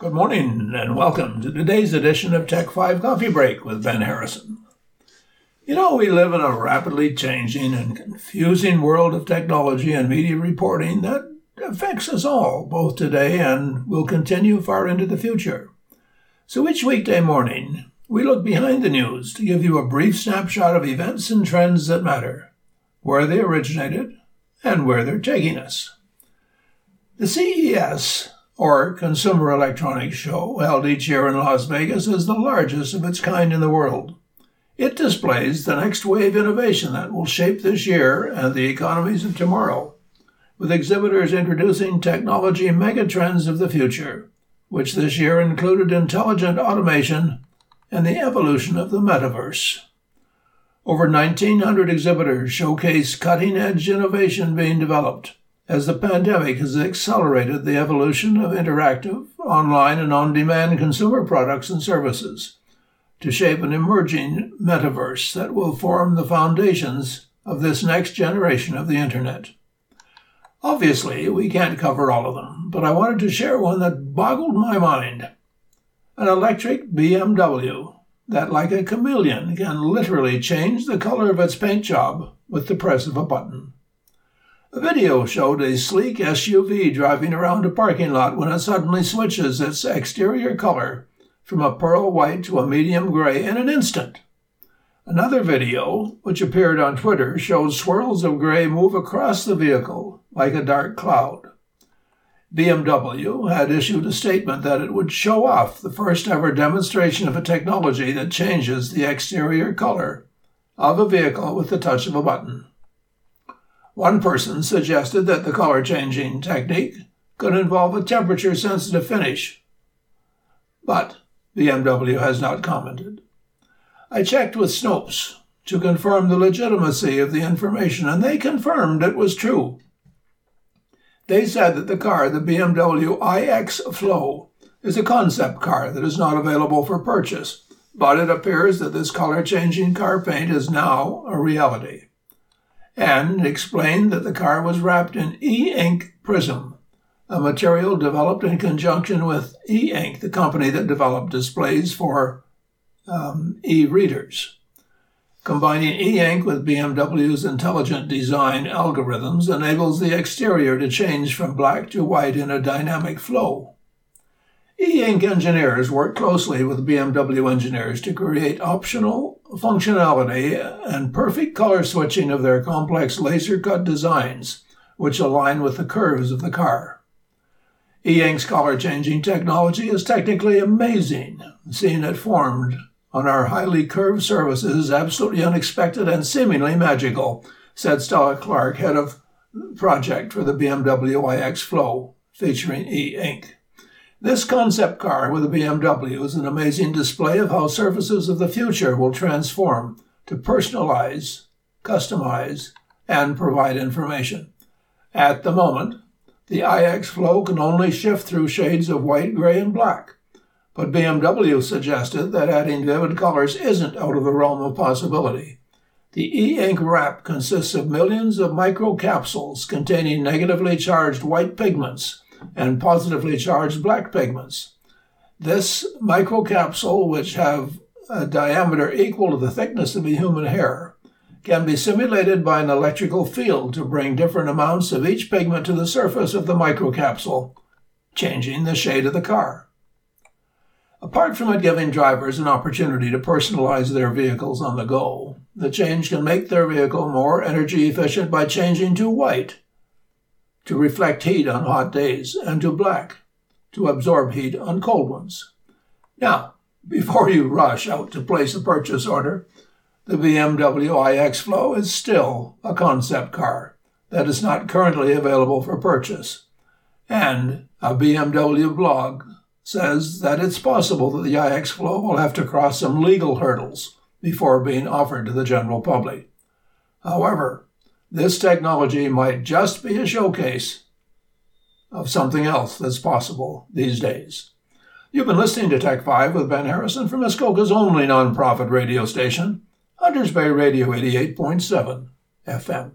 Good morning and welcome to today's edition of Tech 5 Coffee Break with Ben Harrison. You know, we live in a rapidly changing and confusing world of technology and media reporting that affects us all, both today and will continue far into the future. So each weekday morning, we look behind the news to give you a brief snapshot of events and trends that matter, where they originated, and where they're taking us. The CES or Consumer Electronics Show, held each year in Las Vegas, is the largest of its kind in the world. It displays the next wave innovation that will shape this year and the economies of tomorrow, with exhibitors introducing technology megatrends of the future, which this year included intelligent automation and the evolution of the metaverse. Over 1,900 exhibitors showcase cutting edge innovation being developed as the pandemic has accelerated the evolution of interactive, online, and on demand consumer products and services to shape an emerging metaverse that will form the foundations of this next generation of the Internet. Obviously, we can't cover all of them, but I wanted to share one that boggled my mind an electric BMW that, like a chameleon, can literally change the color of its paint job with the press of a button. A video showed a sleek SUV driving around a parking lot when it suddenly switches its exterior color from a pearl white to a medium gray in an instant. Another video, which appeared on Twitter, showed swirls of gray move across the vehicle like a dark cloud. BMW had issued a statement that it would show off the first ever demonstration of a technology that changes the exterior color of a vehicle with the touch of a button. One person suggested that the color changing technique could involve a temperature sensitive finish, but BMW has not commented. I checked with Snopes to confirm the legitimacy of the information, and they confirmed it was true. They said that the car, the BMW iX Flow, is a concept car that is not available for purchase, but it appears that this color changing car paint is now a reality and explained that the car was wrapped in e ink prism, a material developed in conjunction with e ink, the company that developed displays for um, e readers. Combining e ink with BMW's intelligent design algorithms enables the exterior to change from black to white in a dynamic flow. E-ink engineers work closely with BMW engineers to create optional functionality and perfect color switching of their complex laser cut designs, which align with the curves of the car. E-ink's color changing technology is technically amazing. Seeing it formed on our highly curved surfaces is absolutely unexpected and seemingly magical, said Stella Clarke, head of project for the BMW iX Flow, featuring e-ink. This concept car with a BMW is an amazing display of how surfaces of the future will transform to personalize, customize, and provide information. At the moment, the iX Flow can only shift through shades of white, gray, and black. But BMW suggested that adding vivid colors isn't out of the realm of possibility. The e-ink wrap consists of millions of microcapsules containing negatively charged white pigments and positively charged black pigments. This microcapsule, which have a diameter equal to the thickness of a human hair, can be simulated by an electrical field to bring different amounts of each pigment to the surface of the microcapsule, changing the shade of the car. Apart from it giving drivers an opportunity to personalize their vehicles on the go, the change can make their vehicle more energy efficient by changing to white to reflect heat on hot days, and to black to absorb heat on cold ones. Now, before you rush out to place a purchase order, the BMW iX Flow is still a concept car that is not currently available for purchase. And a BMW blog says that it's possible that the iX Flow will have to cross some legal hurdles before being offered to the general public. However, this technology might just be a showcase of something else that's possible these days. You've been listening to Tech 5 with Ben Harrison from Muskoka's only nonprofit radio station, Hunters Bay Radio 88.7 FM.